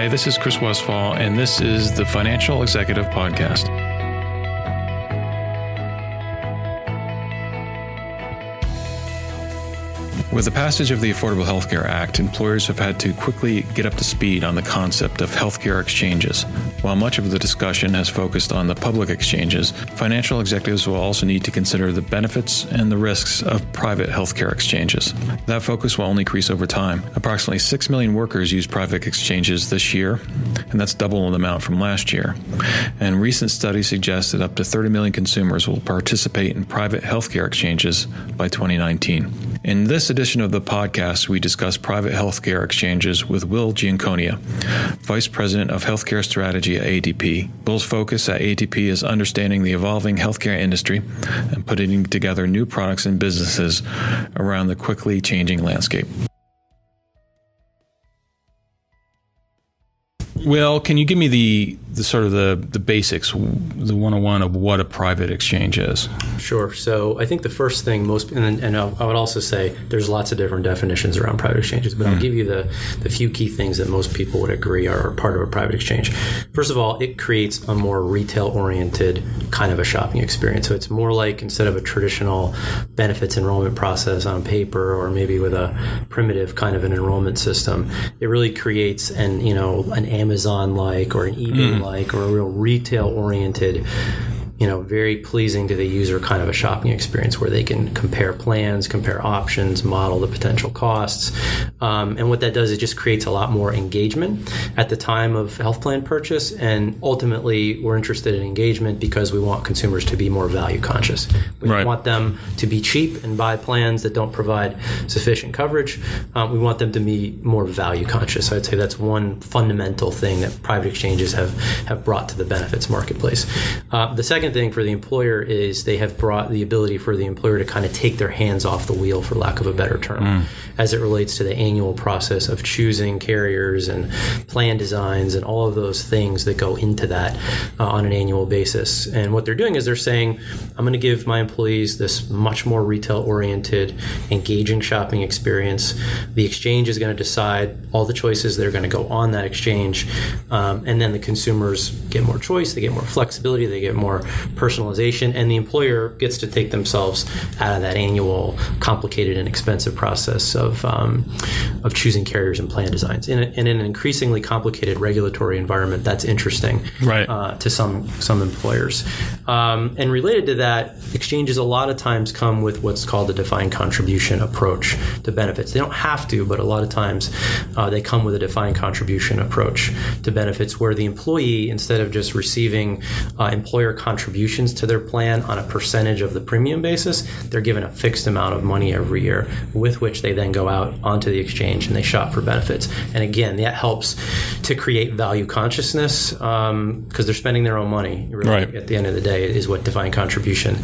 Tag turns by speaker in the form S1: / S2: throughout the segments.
S1: Hi, this is Chris Westfall, and this is the Financial Executive Podcast. With the passage of the Affordable Health Care Act, employers have had to quickly get up to speed on the concept of healthcare exchanges. While much of the discussion has focused on the public exchanges, financial executives will also need to consider the benefits and the risks of private healthcare exchanges. That focus will only increase over time. Approximately 6 million workers use private exchanges this year, and that's double the amount from last year. And recent studies suggest that up to 30 million consumers will participate in private healthcare exchanges by 2019. In this edition of the podcast, we discuss private healthcare exchanges with Will Giaconia, Vice President of Healthcare Strategy at ADP. Will's focus at ADP is understanding the evolving healthcare industry and putting together new products and businesses around the quickly changing landscape. Well, can you give me the, the sort of the, the basics, the 101 of what a private exchange is?
S2: Sure. So I think the first thing most, and, and I would also say there's lots of different definitions around private exchanges, but mm. I'll hmm. give you the, the few key things that most people would agree are part of a private exchange. First of all, it creates a more retail oriented kind of a shopping experience. So it's more like instead of a traditional benefits enrollment process on paper or maybe with a primitive kind of an enrollment system, it really creates an, you know, an Amazon like or an eBay like mm. or a real retail oriented you know, very pleasing to the user kind of a shopping experience where they can compare plans, compare options, model the potential costs. Um, and what that does is just creates a lot more engagement at the time of health plan purchase. And ultimately, we're interested in engagement because we want consumers to be more value conscious. We right. want them to be cheap and buy plans that don't provide sufficient coverage. Um, we want them to be more value conscious. So I'd say that's one fundamental thing that private exchanges have, have brought to the benefits marketplace. Uh, the second second thing for the employer is they have brought the ability for the employer to kind of take their hands off the wheel, for lack of a better term, mm. as it relates to the annual process of choosing carriers and plan designs and all of those things that go into that uh, on an annual basis. And what they're doing is they're saying, I'm going to give my employees this much more retail oriented, engaging shopping experience. The exchange is going to decide all the choices that are going to go on that exchange. Um, and then the consumers get more choice, they get more flexibility, they get more personalization, and the employer gets to take themselves out of that annual complicated and expensive process of um, of choosing carriers and plan designs. In, a, in, an increasingly complicated regulatory environment, that's interesting
S1: right.
S2: uh, to some some employers. Um, and related to that, exchanges a lot of times come with what's called a defined contribution approach to benefits. They don't have to, but a lot of times uh, they come with a defined contribution approach to benefits, where the employee, instead of just receiving uh, employer contributions contributions to their plan on a percentage of the premium basis, they're given a fixed amount of money every year with which they then go out onto the exchange and they shop for benefits. And again, that helps to create value consciousness because um, they're spending their own money. Really, right. At the end of the day, is what defined contribution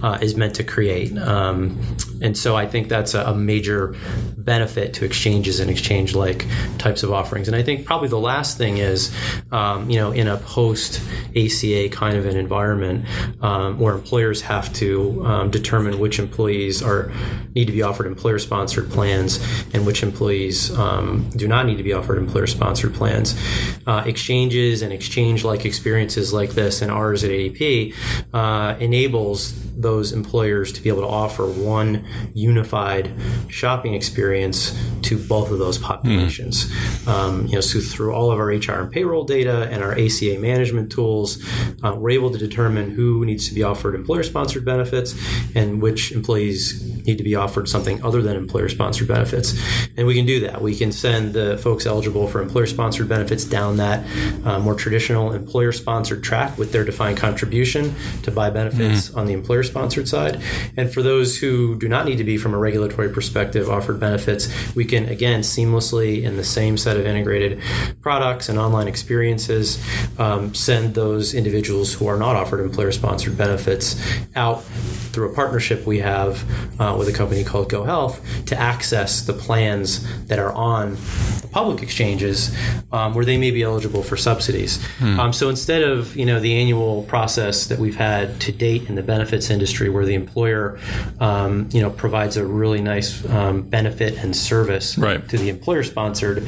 S2: uh, is meant to create. Um, and so I think that's a, a major benefit to exchanges and exchange like types of offerings. And I think probably the last thing is, um, you know, in a post ACA kind of an environment um, where employers have to um, determine which employees are need to be offered employer sponsored plans and which employees um, do not need to be offered employer sponsored plans. Uh, exchanges and exchange like experiences like this and ours at ADP uh, enables those employers to be able to offer one unified shopping experience to both of those populations. Mm. Um, you know, so through all of our HR and payroll data and our ACA management tools, uh, we're able to determine who needs to be offered employer-sponsored benefits and which employees need to be offered something other than employer-sponsored benefits. And we can do that. We can send the folks eligible for employer-sponsored benefits down that uh, more traditional employer-sponsored track with their defined contribution to buy benefits mm. on the employer-sponsored side. And for those who do not need to be, from a regulatory perspective, offered benefits, we can again seamlessly in the same set of integrated products and online experiences um, send those individuals who are not offered employer-sponsored benefits out through a partnership we have uh, with a company called Go Health to access the plans that are on the public exchanges um, where they may be eligible for subsidies. Hmm. Um, so instead of you know the annual process that we've had to date in the benefits industry, where the employer um, you know provides a really nice um, benefit and service
S1: right.
S2: to the employer sponsored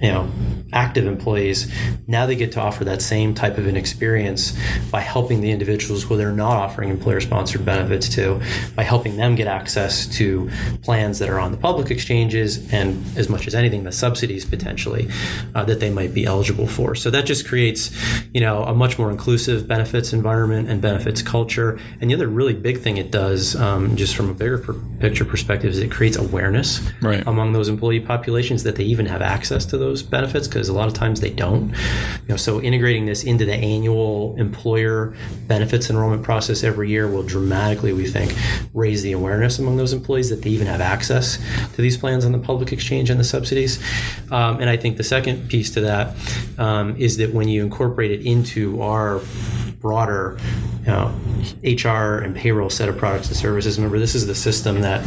S2: you know active employees, now they get to offer that same type of an experience by helping the individuals who they're not offering employer sponsored benefits to, by helping them get access to plans that are on the public exchanges and as much as anything, the subsidies potentially uh, that they might be eligible for. So that just creates, you know, a much more inclusive benefits environment and benefits culture. And the other really big thing it does, um, just from a bigger per- picture perspective, is it creates awareness
S1: right.
S2: among those employee populations that they even have access to those benefits because a lot of times they don't. You know, so integrating this into the annual employer benefits enrollment process every year will dramatically, we think, raise the awareness among those employees that they even have access to these plans on the public exchange and the subsidies. Um, and I think the second piece to that um, is that when you incorporate it into our broader you know, HR and payroll set of products and services, remember this is the system that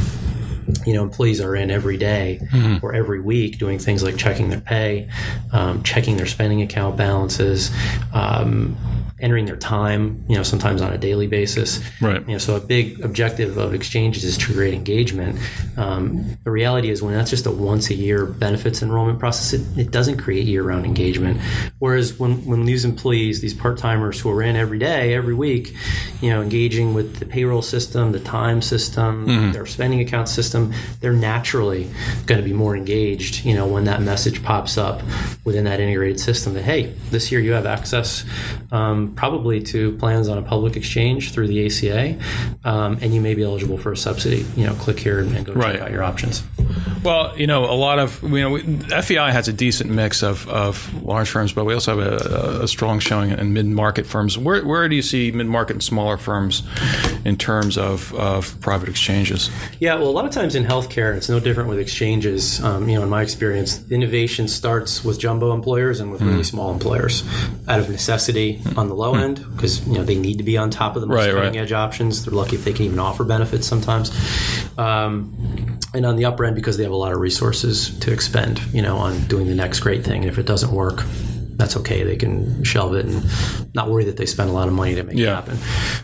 S2: you know employees are in every day mm-hmm. or every week doing things like checking their pay um, checking their spending account balances um, entering their time, you know, sometimes on a daily basis.
S1: Right.
S2: You know, so a big objective of exchanges is to create engagement. Um, the reality is when that's just a once a year benefits enrollment process, it, it doesn't create year round engagement. Whereas when, when these employees, these part timers who are in every day, every week, you know, engaging with the payroll system, the time system, mm-hmm. their spending account system, they're naturally going to be more engaged, you know, when that message pops up within that integrated system that, hey, this year you have access um, probably to plans on a public exchange through the ACA, um, and you may be eligible for a subsidy. You know, click here and, and go right. check out your options.
S1: Well, you know, a lot of you know, FEI has a decent mix of, of large firms, but we also have a, a strong showing in mid market firms. Where, where do you see mid market and smaller firms in terms of, of private exchanges?
S2: Yeah, well, a lot of times in healthcare, it's no different with exchanges. Um, you know, in my experience, innovation starts with jumbo employers and with mm. really small employers out of necessity on the low mm. end because you know they need to be on top of the most right, cutting right. edge options. They're lucky if they can even offer benefits sometimes. Um, and on the upper end because they have a lot of resources to expend, you know, on doing the next great thing. And if it doesn't work, that's okay. They can shelve it and not worry that they spend a lot of money to make yeah. it happen.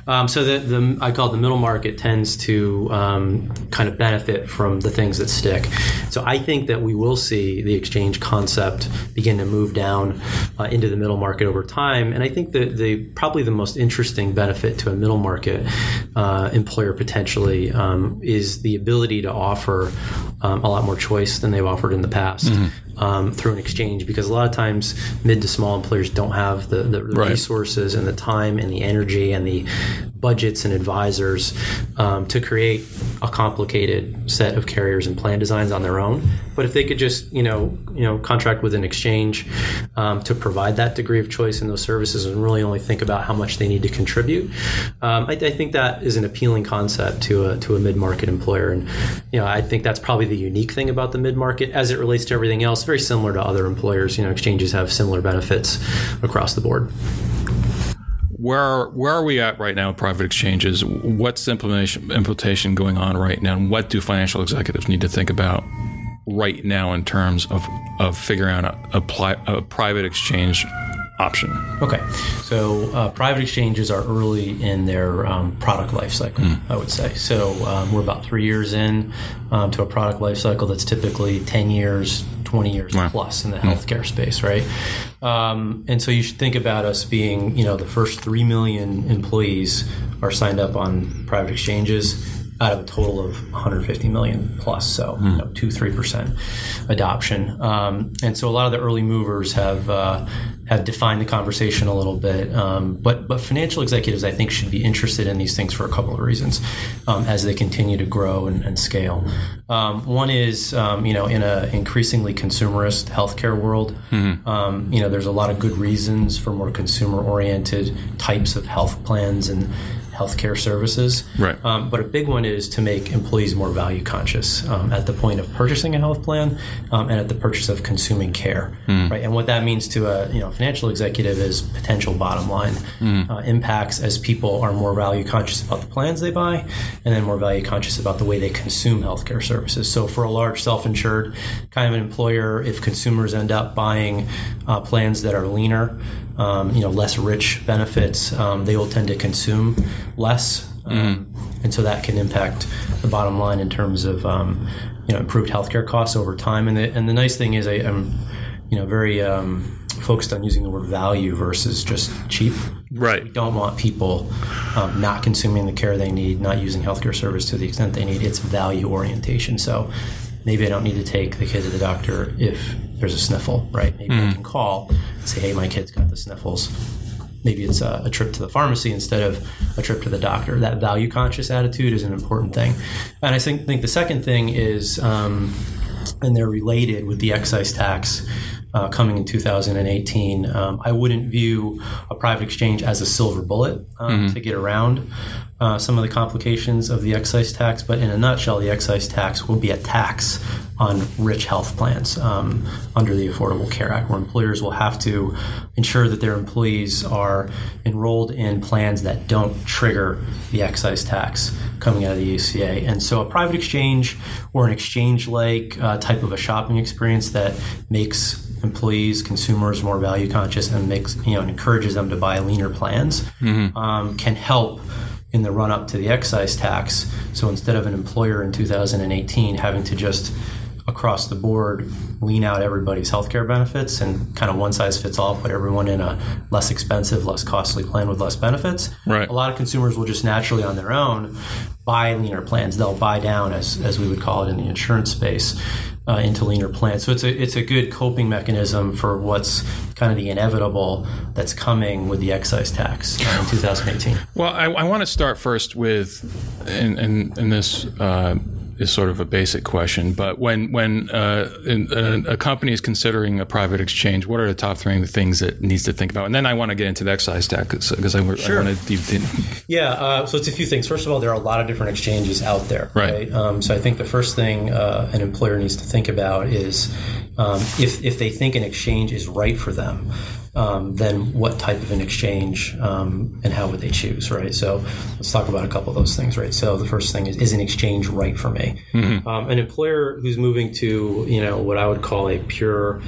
S2: Um, so the, the, I call it the middle market tends to um, kind of benefit from the things that stick. So I think that we will see the exchange concept begin to move down uh, into the middle market over time. And I think that the probably the most interesting benefit to a middle market uh, employer potentially um, is the ability to offer um, a lot more choice than they've offered in the past. Mm-hmm um, through an exchange because a lot of times mid to small employers don't have the, the, the right. resources and the time and the energy and the budgets and advisors um, to create a complicated set of carriers and plan designs on their own. But if they could just you know you know contract with an exchange um, to provide that degree of choice in those services and really only think about how much they need to contribute, um, I, I, think that is an appealing concept to a to a mid market employer. And you know I think that's probably the unique thing about the mid market as it relates to everything else. Very similar to other employers. You know exchanges have similar benefits across the board
S1: where where are we at right now with private exchanges? What's implementation implementation going on right now, and what do financial executives need to think about right now in terms of of figuring out a, a, a private exchange option?
S2: Okay, so uh, private exchanges are early in their um, product life cycle, mm. I would say. So um, we're about three years in um, to a product life cycle that's typically ten years 20 years wow. plus in the healthcare space, right? Um, and so you should think about us being, you know, the first 3 million employees are signed up on private exchanges out of a total of 150 million plus, so mm. you know, two three percent adoption. Um, and so a lot of the early movers have uh, have defined the conversation a little bit. Um, but but financial executives, I think, should be interested in these things for a couple of reasons um, as they continue to grow and, and scale. Um, one is um, you know in an increasingly consumerist healthcare world, mm-hmm. Um, you know there's a lot of good reasons for more consumer oriented types of health plans and healthcare services.
S1: Right.
S2: Um, but a big one is to make employees more value conscious um, at the point of purchasing a health plan um, and at the purchase of consuming care. Mm. Right. And what that means to a you know financial executive is potential bottom line mm. uh, impacts as people are more value conscious about the plans they buy, and then more value conscious about the way they consume healthcare services. So for a large self-insured kind of an employer, if consumers end up buying uh, plans that are leaner um, you know, less rich benefits, um, they will tend to consume less. Mm. And so that can impact the bottom line in terms of, um, you know, improved healthcare costs over time. And the, and the nice thing is I, am you know, very um, focused on using the word value versus just cheap.
S1: Right.
S2: We don't want people um, not consuming the care they need, not using healthcare service to the extent they need. It's value orientation. So maybe I don't need to take the kid to the doctor if there's a sniffle, right? Maybe mm. I can call and say, hey, my kid's got the sniffles. Maybe it's a, a, trip to the pharmacy instead of a trip to the doctor. That value conscious attitude is an important thing. And I think, think the second thing is, um, and they're related with the excise tax uh, coming in 2018. Um, I wouldn't view a private exchange as a silver bullet um, mm-hmm. to get around uh, some of the complications of the excise tax, but in a nutshell, the excise tax will be a tax on rich health plans um, under the Affordable Care Act, where employers will have to ensure that their employees are enrolled in plans that don't trigger the excise tax coming out of the ACA. And so, a private exchange or an exchange like uh, type of a shopping experience that makes employees, consumers more value conscious and makes you know encourages them to buy leaner plans mm-hmm. um, can help in the run up to the excise tax. So instead of an employer in 2018 having to just across the board lean out everybody's healthcare benefits and kind of one size fits all, put everyone in a less expensive, less costly plan with less benefits.
S1: Right.
S2: A lot of consumers will just naturally on their own buy leaner plans. They'll buy down, as, as we would call it in the insurance space uh, into leaner plants. So it's a it's a good coping mechanism for what's kind of the inevitable that's coming with the excise tax in 2018.
S1: Well, I, I want to start first with in in, in this. Uh, is sort of a basic question, but when when uh, a, a, company is considering a private exchange, what are the top three things that needs to think about? And then I want to get into the excise tax because I, sure. I want to deep in.
S2: Yeah, uh, so it's a few things. First of all, there are a lot of different exchanges out there,
S1: right? right?
S2: Um, so I think the first thing uh, an employer needs to think about is um, if if they think an exchange is right for them um, then what type of an exchange um, and how would they choose, right? So let's talk about a couple of those things, right? So the first thing is, is an exchange right for me? Mm-hmm. Um, an employer who's moving to, you know, what I would call a pure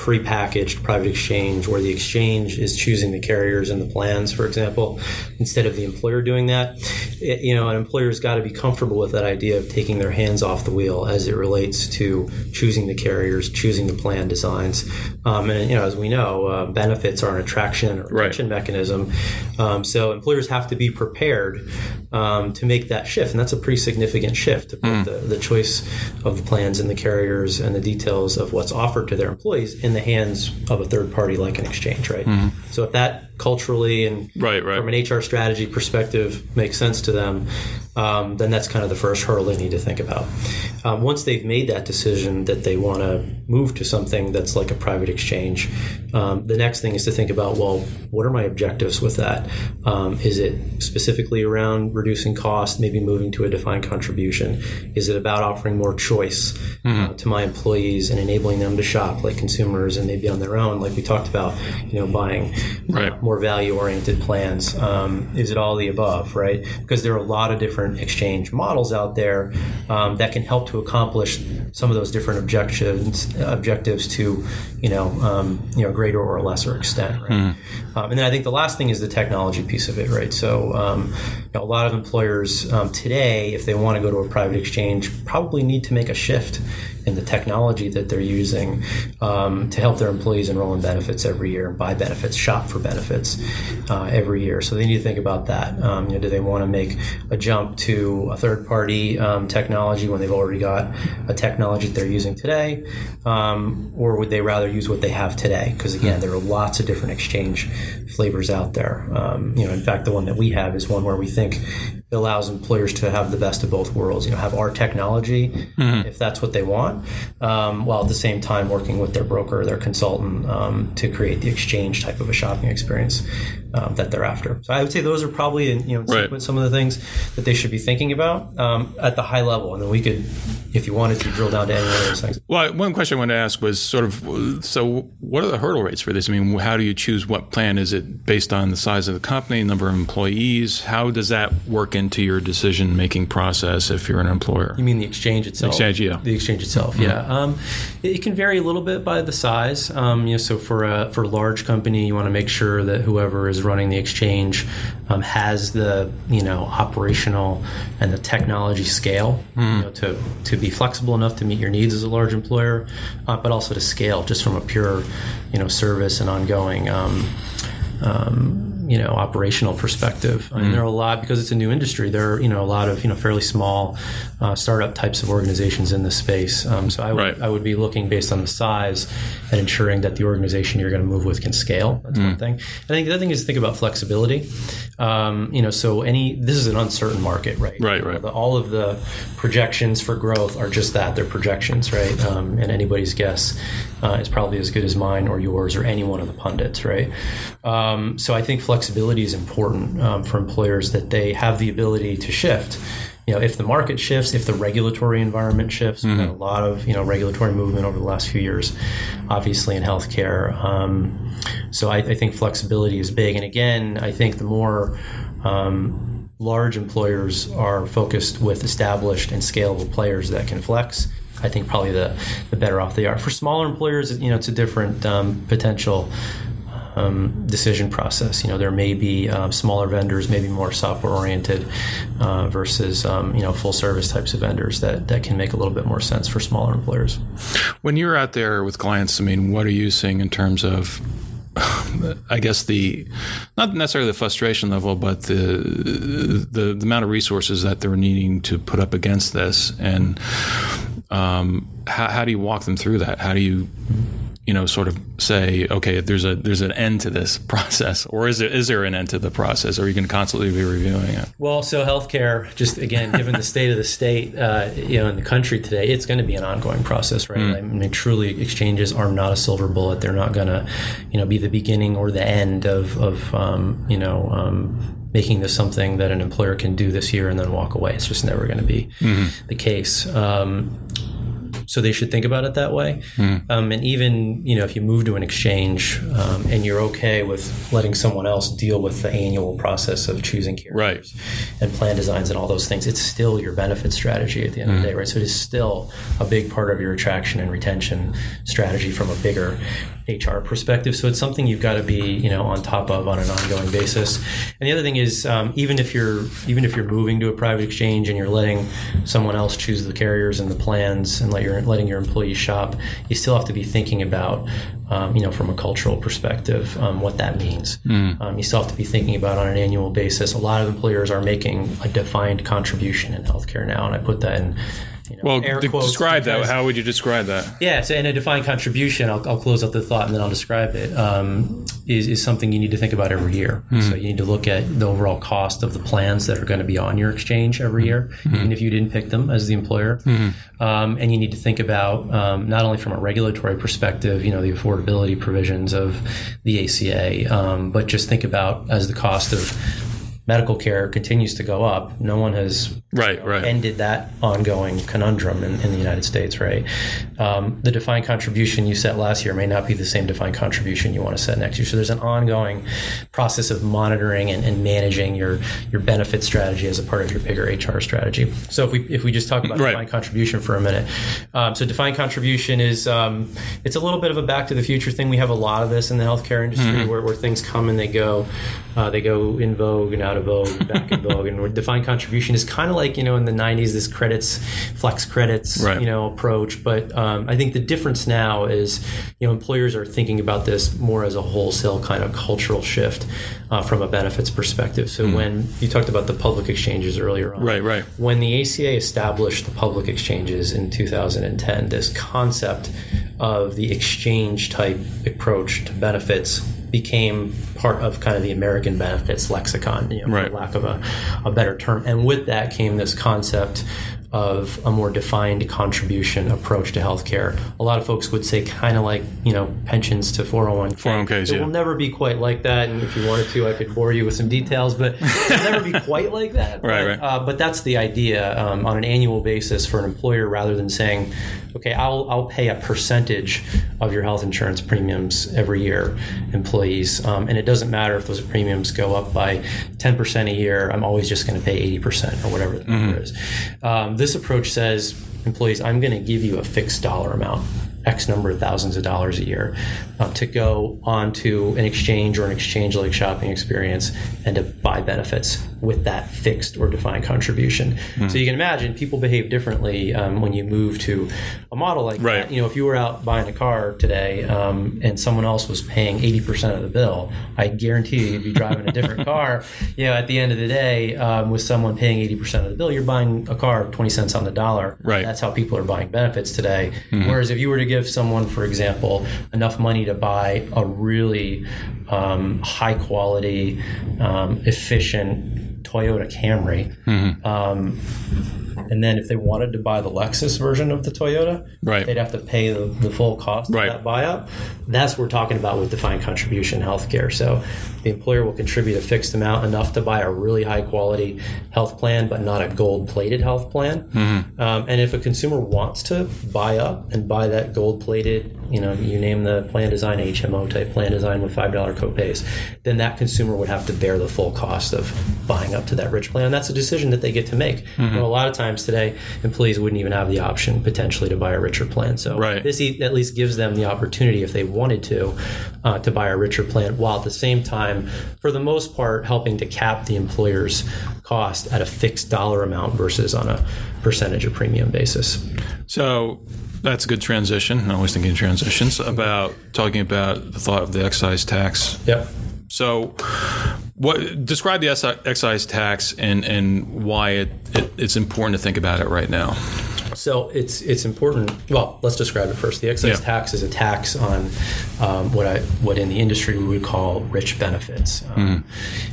S2: prepackaged private exchange where the exchange is choosing the carriers and the plans, for example, instead of the employer doing that. It, you know, an employer's got to be comfortable with that idea of taking their hands off the wheel as it relates to choosing the carriers, choosing the plan designs. Um, and, you know, as we know, uh, benefits are an attraction or retention right. mechanism. Um, so employers have to be prepared um, to make that shift. And that's a pretty significant shift to put mm. the, the choice of the plans and the carriers and the details of what's offered to their employees in the hands of a third party like an exchange, right? Mm-hmm. So if that culturally and
S1: right, right.
S2: from an HR strategy perspective makes sense to them, um, then that's kind of the first hurdle they need to think about. Um, once they've made that decision that they want to move to something that's like a private exchange, um, the next thing is to think about well, what are my objectives with that? Um, is it specifically around reducing cost, maybe moving to a defined contribution? Is it about offering more choice mm-hmm. uh, to my employees and enabling them to shop like consumers and maybe on their own, like we talked about, you know, buying
S1: right.
S2: more value oriented plans? Um, is it all the above, right? Because there are a lot of different exchange models out there um, that can help to accomplish some of those different objectives objectives to, you know, um, you know, greater or lesser extent, right? Mm. and then I think the last thing is the technology piece of it, right? So, um, you know, a lot of employers um, today, if they want to go to a private exchange, probably need to make a shift in the technology that they're using um, to help their employees enroll in benefits every year and buy benefits, shop for benefits uh, every year. So they need to think about that. Um, you know, do they want to make a jump to a third party um, technology when they've already got a technology that they're using today? Um, or would they rather use what they have today? Because again, there are lots of different exchange flavors out there. Um, you know, in fact, the one that we have is one where we think it allows employers to have the best of both worlds. You know, have our technology mm-hmm. if that's what they want, um, while at the same time working with their broker or their consultant um, to create the exchange type of a shopping experience um, that they're after. So I would say those are probably in, you know right. some of the things that they should be thinking about um, at the high level, and then we could, if you wanted to, drill down to any of those things.
S1: Well, one question I wanted to ask was sort of so what are the hurdle rates for this? I mean, how do you choose what plan? Is it based on the size of the company, number of employees? How does that work into your decision making process if you're an employer?
S2: You mean the exchange itself?
S1: Exchange, yeah.
S2: The exchange itself, mm-hmm. yeah. Um, it, it, can vary a little bit by the size. Um, you know, so for a for a large company, you want to make sure that whoever is running the exchange um, has the you know operational and the technology scale mm. you know, to to be flexible enough to meet your needs as a large employer, uh, but also to scale just from a pure, you know, service and ongoing. Um, um, you know operational perspective. I mean, mm. there are a lot because it's a new industry. There are you know a lot of you know fairly small uh, startup types of organizations in this space. Um, so I would right. I would be looking based on the size and ensuring that the organization you're going to move with can scale. That's mm. one thing. I think the other thing is to think about flexibility. Um, you know, so any this is an uncertain market, right?
S1: Right, right.
S2: The, all of the projections for growth are just that they're projections, right? Um, and anybody's guess uh, is probably as good as mine or yours or any one of the pundits, right? Um, so I think flexibility is important um, for employers that they have the ability to shift. You know, if the market shifts, if the regulatory environment shifts, mm-hmm. we've had a lot of you know regulatory movement over the last few years, obviously in healthcare. Um, so I, I, think flexibility is big, and again, I think the more um, large employers are focused with established and scalable players that can flex. I think probably the, the better off they are. For smaller employers, you know, it's a different um, potential um, decision process. You know, there may be uh, smaller vendors, maybe more software oriented, uh, versus um, you know full service types of vendors that that can make a little bit more sense for smaller employers.
S1: When you're out there with clients, I mean, what are you seeing in terms of I guess the not necessarily the frustration level, but the, the, the amount of resources that they're needing to put up against this, and um, how, how do you walk them through that? How do you you know, sort of say, okay, there's a there's an end to this process, or is there is there an end to the process, or are you going to constantly be reviewing it?
S2: Well, so healthcare, just again, given the state of the state, uh, you know, in the country today, it's going to be an ongoing process, right? Mm. I mean, truly, exchanges are not a silver bullet. They're not going to, you know, be the beginning or the end of of um, you know. Um, making this something that an employer can do this year and then walk away. It's just never going to be mm-hmm. the case. Um, so they should think about it that way. Mm. Um, and even you know if you move to an exchange um, and you're okay with letting someone else deal with the annual process of choosing carriers
S1: right.
S2: and plan designs and all those things, it's still your benefit strategy at the end mm. of the hmm. day, right? So it is still a big part of your attraction and retention strategy from a bigger HR perspective. So it's something you've got to be, you know, on top of on an ongoing basis. And the other thing is, um, even if you're even if you're moving to a private exchange and you're letting someone else choose the carriers and the plans and let your letting your employees shop, you still have to be thinking about, um, you know, from a cultural perspective, um, what that means. Mm. you still have to be thinking about on an annual basis. A lot of employers are making a defined contribution in healthcare now, and I put that in
S1: know, well, de- describe that. How would you describe that?
S2: Yeah, so in a defined contribution, I'll, I'll close out the thought and then I'll describe it. Um, is, is something you need to think about every year. Mm-hmm. So you need to look at the overall cost of the plans that are going to be on your exchange every year, mm-hmm. even if you didn't pick them as the employer. Mm-hmm. Um, and you need to think about um, not only from a regulatory perspective, you know, the affordability provisions of the ACA, um, but just think about as the cost of medical care continues to go up. No one has
S1: right, right.
S2: ended that ongoing conundrum in, in the United States, right? Um, the defined contribution you set last year may not be the same defined contribution you want to set next year. So there's an ongoing process of monitoring and, and managing your your benefit strategy as a part of your bigger HR strategy. So if we if we just talk about right. defined contribution for a minute, um, so defined contribution is um, it's a little bit of a back to the future thing. We have a lot of this in the healthcare industry mm-hmm. where, where things come and they go, uh, they go in vogue and out of of vogue, back in vogue, and defined contribution is kind of like you know in the '90s this credits, flex credits, right. you know approach. But um, I think the difference now is you know employers are thinking about this more as a wholesale kind of cultural shift uh, from a benefits perspective. So mm. when you talked about the public exchanges earlier on,
S1: right, right.
S2: When the ACA established the public exchanges in 2010, this concept of the exchange type approach to benefits became part of kind of the American benefits lexicon, you know, right. for lack of a, a better term. And with that came this concept of a more defined contribution approach to healthcare. A lot of folks would say kind of like, you know, pensions to 401k.
S1: 401ks,
S2: it yeah. will never be quite like that. And if you wanted to, I could bore you with some details, but it'll never be quite like that.
S1: right, right.
S2: Uh, but that's the idea um, on an annual basis for an employer rather than saying, okay, I'll, I'll pay a percentage of your health insurance premiums every year, employees. Um, and it doesn't matter if those premiums go up by 10% a year, I'm always just going to pay 80% or whatever the number mm-hmm. is. Um, this approach says, employees, I'm going to give you a fixed dollar amount. X number of thousands of dollars a year uh, to go onto an exchange or an exchange like shopping experience and to buy benefits with that fixed or defined contribution. So you can imagine people behave differently um, when you move to a model like
S1: Right.
S2: that. You know, if you were out buying a car today um, and someone else was paying 80% of the bill, I guarantee you you'd be driving a different car. You know, at the end of the day, um, with someone paying 80% of the bill, you're buying a car 20 cents on the dollar.
S1: Right.
S2: That's how people are buying benefits today. Whereas if you were to give someone, for example, enough money to buy a really um, high quality, um, efficient Toyota Camry, um, and then if they wanted to buy the Lexus version of the Toyota,
S1: Right.
S2: they'd have to pay the, the full cost
S1: Right.
S2: of that buyout. That's what we're talking about with defined contribution healthcare. So the employer will contribute a fixed amount enough to buy a really high quality health plan, but not a gold plated health plan.
S1: Mm-hmm.
S2: Um, and if a consumer wants to buy up and buy that gold plated, you know, you name the plan design HMO type plan design with five dollar copays, then that consumer would have to bear the full cost of buying up to that rich plan. That's a decision that they get to make.
S1: Mm-hmm.
S2: A lot of times today, employees wouldn't even have the option potentially to buy a richer plan. So
S1: Right.
S2: this at least gives them the opportunity, if they wanted to, uh, to buy a richer plan, while at the same time, for the most part, helping to cap the employer's cost at a fixed dollar amount versus on a percentage of premium basis.
S1: So that's a good transition. I always thinking transitions about talking about the thought of the excise tax.
S2: Yep.
S1: So, what describe the excise tax and and why it, it it's important to think about it right now.
S2: So it's it's important. Well, let's describe it first. The excise
S1: Yeah.
S2: tax is a tax on um, what I what in the industry we would call rich benefits, um,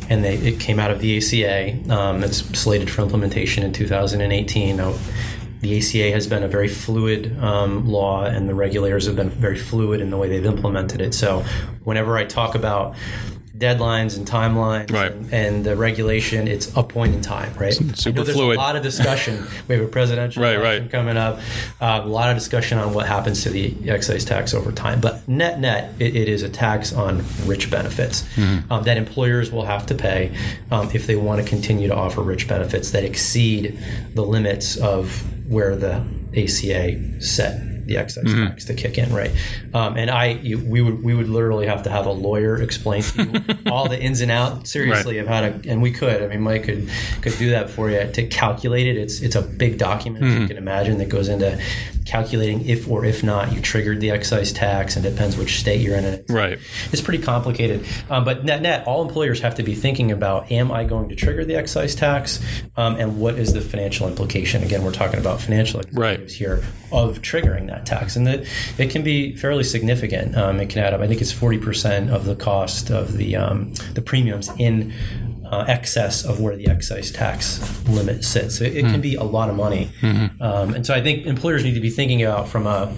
S2: and they, it came out of the ACA. Um, it's slated for implementation in 2018. Now, the ACA has been a very fluid um, law, and the regulators have been very fluid in the way they've implemented it. So, whenever I talk about deadlines and timelines
S1: Right.
S2: and, and the regulation, it's a point in time, right?
S1: super
S2: there's
S1: fluid.
S2: a lot of discussion. we have a presidential
S1: Right,
S2: election
S1: right.
S2: coming up. Uh, a lot of discussion on what happens to the excise tax over time. But net net, it, it is a tax on rich benefits
S1: Mm-hmm.
S2: um, that employers will have to pay um, if they want to continue to offer rich benefits that exceed the limits of where the ACA set the excise
S1: Mm-hmm.
S2: tax to kick in, right? Um, and I, you, we would we would literally have to have a lawyer explain to you all the ins and outs seriously of how to, and we could. I mean, Mike could could do that for you to calculate it. It's it's a big document, as you can imagine, that goes into calculating if or if not you triggered the excise tax, and depends which state you're in. It's,
S1: Right.
S2: it's pretty complicated. Um, but net net, all employers have to be thinking about: Am I going to trigger the excise tax, um, and what is the financial implication? Again, we're talking about financial executives here of triggering that tax, and that it can be fairly significant. Um, it can add up. I think it's forty percent of the cost of the um, the premiums in. Uh, excess of where the excise tax limit sits. It, it can be a lot of money. Um, and so I think employers need to be thinking about from a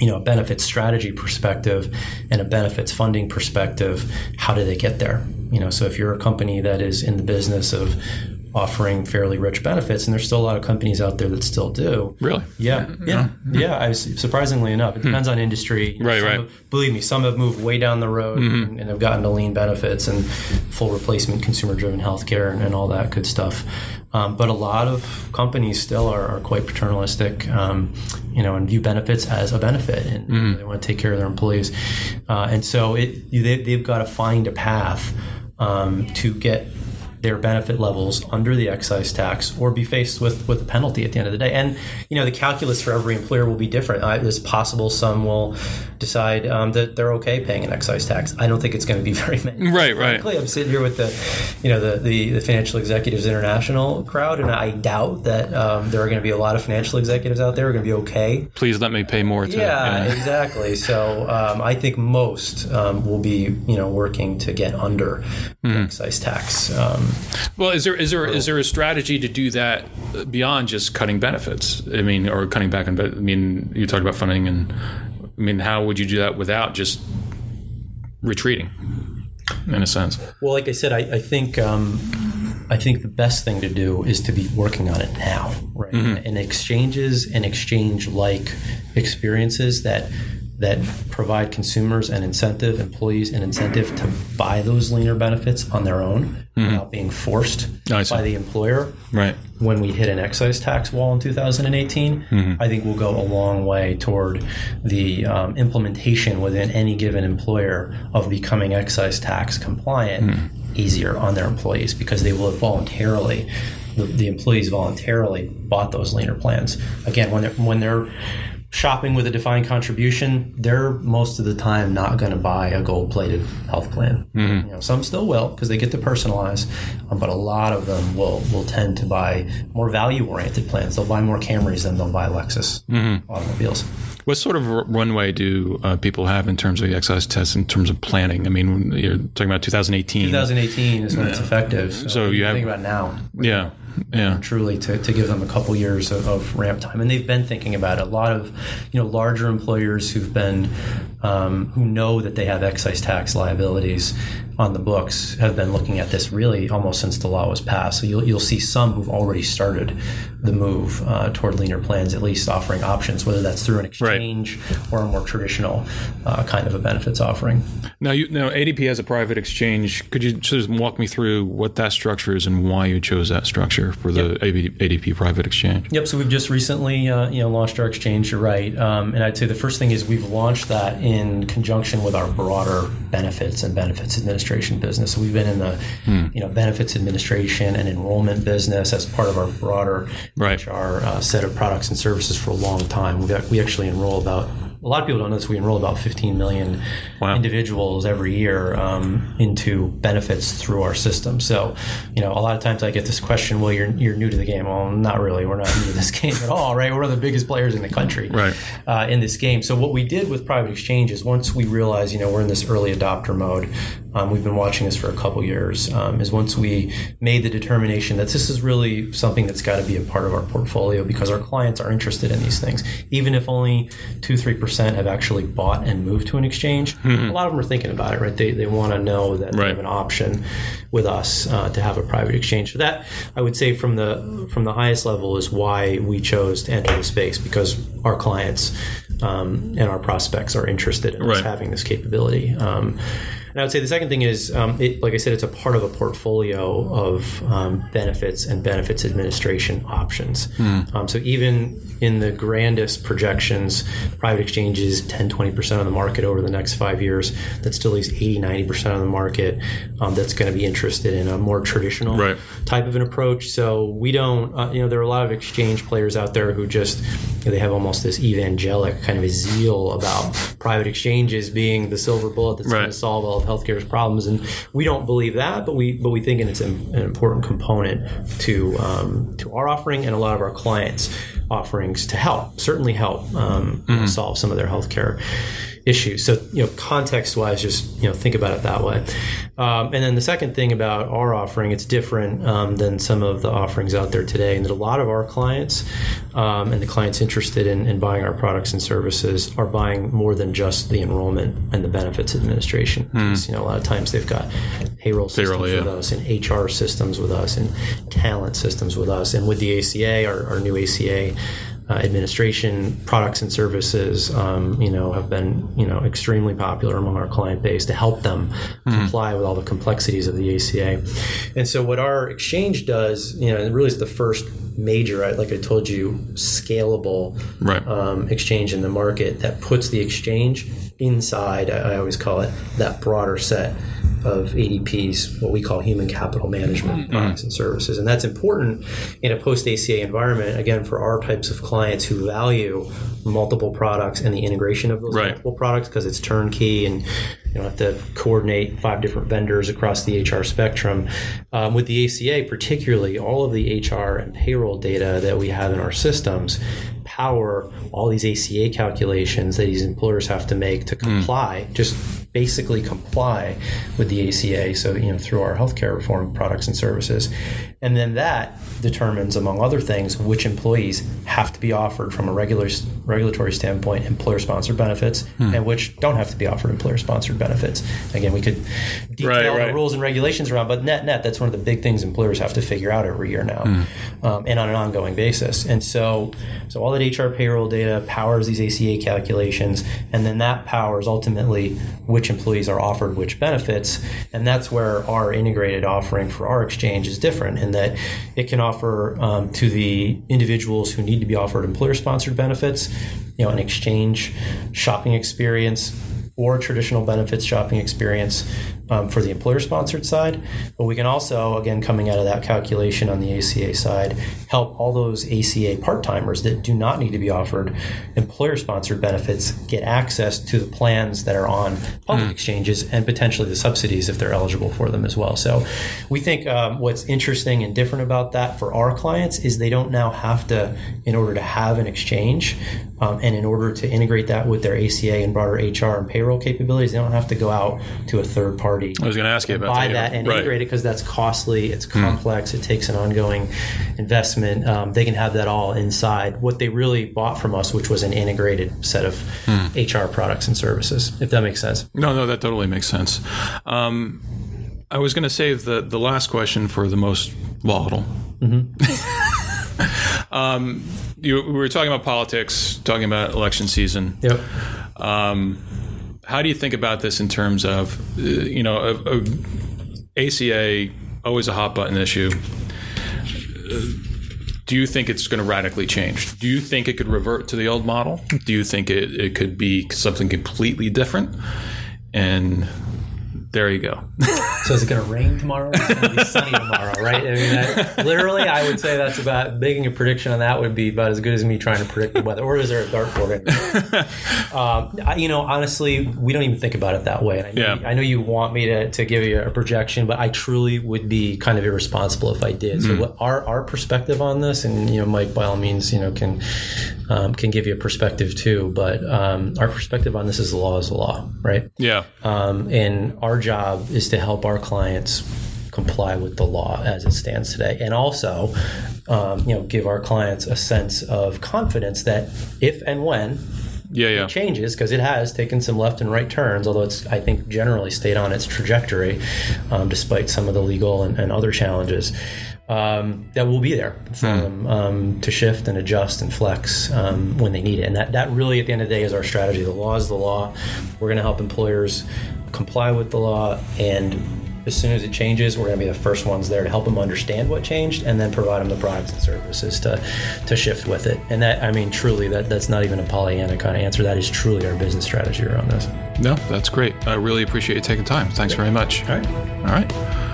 S2: you know, a benefits strategy perspective and a benefits funding perspective, how do they get there? You know, so if you're a company that is in the business of offering fairly rich benefits, and there's still a lot of companies out there that still do.
S1: Really?
S2: Yeah, yeah, yeah. I was, surprisingly enough, it depends on industry. You know,
S1: Right,
S2: some
S1: right.
S2: have- believe me, some have moved way down the road and, and have gotten to lean benefits and full replacement, consumer-driven healthcare, and, and all that good stuff. Um, but a lot of companies still are, are quite paternalistic, um, you know, and view benefits as a benefit, and they want to take care of their employees. Uh, and so it, they, they've got to find a path um, to get their benefit levels under the excise tax or be faced with, with a penalty at the end of the day. And, you know, the calculus for every employer will be different. Uh, it's possible some will decide um, that they're okay paying an excise tax. I don't think it's going to be very many.
S1: Right, right.
S2: Frankly, I'm sitting here with the, you know, the, the, the Financial Executives International crowd, and I doubt that um, there are going to be a lot of financial executives out there who are going to be okay
S1: Please let me pay more to
S2: yeah,
S1: know.
S2: exactly. So um, I think most um, will be, you know, working to get under the excise tax. Um,
S1: Well, is there is there is there a strategy to do that beyond just cutting benefits? I mean, or cutting back on. ben- I mean, you talked about funding, and I mean, how would you do that without just retreating? In a sense,
S2: well, like I said, I, I think um, I think the best thing to do is to be working on it now, right? And exchanges and exchange-like experiences that that provide consumers an incentive, employees an incentive to buy those leaner benefits on their own mm-hmm. without being forced by the employer.
S1: right?
S2: when we hit an excise tax wall in 2018, mm-hmm. I think we'll go a long way toward the um, implementation within any given employer of becoming excise tax compliant mm-hmm. easier on their employees because they will have voluntarily the, the employees voluntarily bought those leaner plans. Again, when they're when they're shopping with a defined contribution, they're most of the time not going to buy a gold plated health plan. Mm-hmm. You know, some still will because they get to personalize, um, but a lot of them will will tend to buy more value oriented plans. They'll buy more Camrys than they'll buy Lexus mm-hmm. automobiles.
S1: What sort of runway do uh, people have in terms of the excise test in terms of planning? I mean, you're talking about 2018.
S2: 2018 is when yeah. it's effective. So,
S1: so you have
S2: think about now.
S1: Yeah yeah.
S2: truly to, to give them a couple years of, of, ramp time and they've been thinking about it a lot of you know larger employers who've been um, who know that they have excise tax liabilities on the books have been looking at this really almost since the law was passed. So you'll, you'll see some who've already started the move uh, toward leaner plans, at least offering options, whether that's through an exchange right. or a more traditional uh, kind of a benefits offering.
S1: Now, you, now ADP has a private exchange. Could you just walk me through what that structure is and why you chose that structure for the yep. ADP private exchange?
S2: Yep. So we've just recently, uh, you know, launched our exchange. You're right, um, and I'd say the first thing is we've launched that in conjunction with our broader benefits and benefits administration administration business. So we've been in the hmm. you know benefits administration and enrollment business as part of our broader
S1: right.
S2: HR uh, set of products and services for a long time. We we actually enroll about a lot of people don't know this. We enroll about 15 million wow. individuals every year um, into benefits through our system. So, you know, a lot of times I get this question, "Well, you're you're new to the game." Well, not really. We're not new to this game at all, right? We're one of the biggest players in the country,
S1: right.
S2: uh, in this game. So, what we did with private exchanges, once we realized, you know, we're in this early adopter mode, um, we've been watching this for a couple years. Um, is once we made the determination that this is really something that's got to be a part of our portfolio because our clients are interested in these things, even if only two three percent have actually bought and moved to an exchange. Mm-hmm. A lot of them are thinking about it, right? They they want to know that right. they have an option with us uh, to have a private exchange. So that I would say from the from the highest level is why we chose to enter the space because our clients um, and our prospects are interested in right. us having this capability. Um, and I would say the second thing is, um, it, like I said, it's a part of a portfolio of um, benefits and benefits administration options. Mm. Um, so even in the grandest projections, private exchanges 10, 20% of the market over the next five years. That still leaves 80, 90% of the market um, that's going to be interested in a more traditional
S1: right.
S2: type of an approach. So we don't, uh, you know, there are a lot of exchange players out there who just, they have almost this evangelic kind of a zeal about private exchanges being the silver bullet that's right. going to solve all of healthcare's problems. And we don't believe that, but we, but we think it's an, an important component to, um, to our offering and a lot of our clients offerings to help, certainly help um, mm-hmm. solve some of their healthcare issues. So, you know, context wise, just, you know, think about it that way. Um, and then the second thing about our offering, it's different um, than some of the offerings out there today, and that a lot of our clients um, and the clients interested in, in, buying our products and services are buying more than just the enrollment and the benefits administration. Mm. You know, a lot of times they've got payroll systems payroll, yeah. with us and HR systems with us and talent systems with us. And with the ACA, our, our new ACA uh, administration products and services, um, you know, have been you know extremely popular among our client base to help them mm-hmm. comply with all the complexities of the ACA. And so, what our exchange does, you know, it really is the first major, like I told you, scalable
S1: right.
S2: um, exchange in the market that puts the exchange inside. I always call it that broader set of ADP's what we call human capital management mm-hmm. products and services. And that's important in a post ACA environment, again, for our types of clients who value multiple products and the integration of those right. multiple products because it's turnkey and you don't have to coordinate five different vendors across the HR spectrum. Um, with the ACA, particularly, all of the HR and payroll data that we have in our systems power all these ACA calculations that these employers have to make to mm. comply. Mm. Just basically comply with the ACA. So, you know, through our healthcare reform products and services. And then that determines, among other things, which employees have to be offered from a regular regulatory standpoint employer sponsored benefits hmm. and which don't have to be offered employer sponsored benefits. Again, we could detail right, right. the rules and regulations around, but net net, that's one of the big things employers have to figure out every year now hmm. um, and on an ongoing basis. And so, so all that HR payroll data powers these ACA calculations, and then that powers ultimately which employees are offered which benefits. And that's where our integrated offering for our exchange is different in that it can offer um, to the individuals who need to be offered employer sponsored benefits, you know, an exchange shopping experience or traditional benefits shopping experience um, for the employer sponsored side, but we can also, again, coming out of that calculation on the ACA side, help all those ACA part timers that do not need to be offered employer sponsored benefits get access to the plans that are on public mm. exchanges and potentially the subsidies if they're eligible for them as well. So we think um, what's interesting and different about that for our clients is they don't now have to, in order to have an exchange um, and in order to integrate that with their ACA and broader HR and payroll capabilities, they don't have to go out to a third party.
S1: I was going to ask you about
S2: buy that, that and right. integrate it because that's costly, it's hmm. complex, mm. it takes an ongoing investment. Um, they can have that all inside what they really bought from us, which was an integrated set of mm. HR products and services. If that makes sense.
S1: No, no, that totally makes sense. Um, I was going to save the the last question for the most volatile. Mm-hmm. um, you, we were talking about politics, talking about election season.
S2: Yep.
S1: Um, how do you think about this in terms of, uh, you know, a, a ACA always a hot button issue? do you think it's going to radically change? Do you think it could revert to the old model? Do you think it, it could be something completely different? And there you go.
S2: so is it going to rain tomorrow? It's going to be sunny tomorrow, right? I mean, that, literally, I would say that's about making a prediction on that would be about as good as me trying to predict the weather. Or is there a dartboard? um, I, you know, honestly, we don't even think about it that way. I know, yeah. I know you want me to, to give you a projection, but I truly would be kind of irresponsible if I did. So, mm. what our our perspective on this, and you know, Mike, by all means, you know, can um, can give you a perspective too. But um, our perspective on this is the law is the law, right?
S1: Yeah.
S2: Um, and our job is to help our clients comply with the law as it stands today, and also, um, you know, give our clients a sense of confidence that if and when
S1: yeah, yeah.
S2: it changes because it has taken some left and right turns, although it's I think generally stayed on its trajectory um, despite some of the legal and, and other challenges um, that will be there for hmm. them um, to shift and adjust and flex um, when they need it. And that, that really, at the end of the day, is our strategy. The law is the law. We're going to help employers comply with the law. And as soon as it changes, we're going to be the first ones there to help them understand what changed and then provide them the products and services to, to shift with it. And that, I mean, truly, that, that's not even a Pollyanna kind of answer. That is truly our business strategy around this.
S1: No, that's great. I really appreciate you taking time. Thanks very much.
S2: All right.
S1: All right.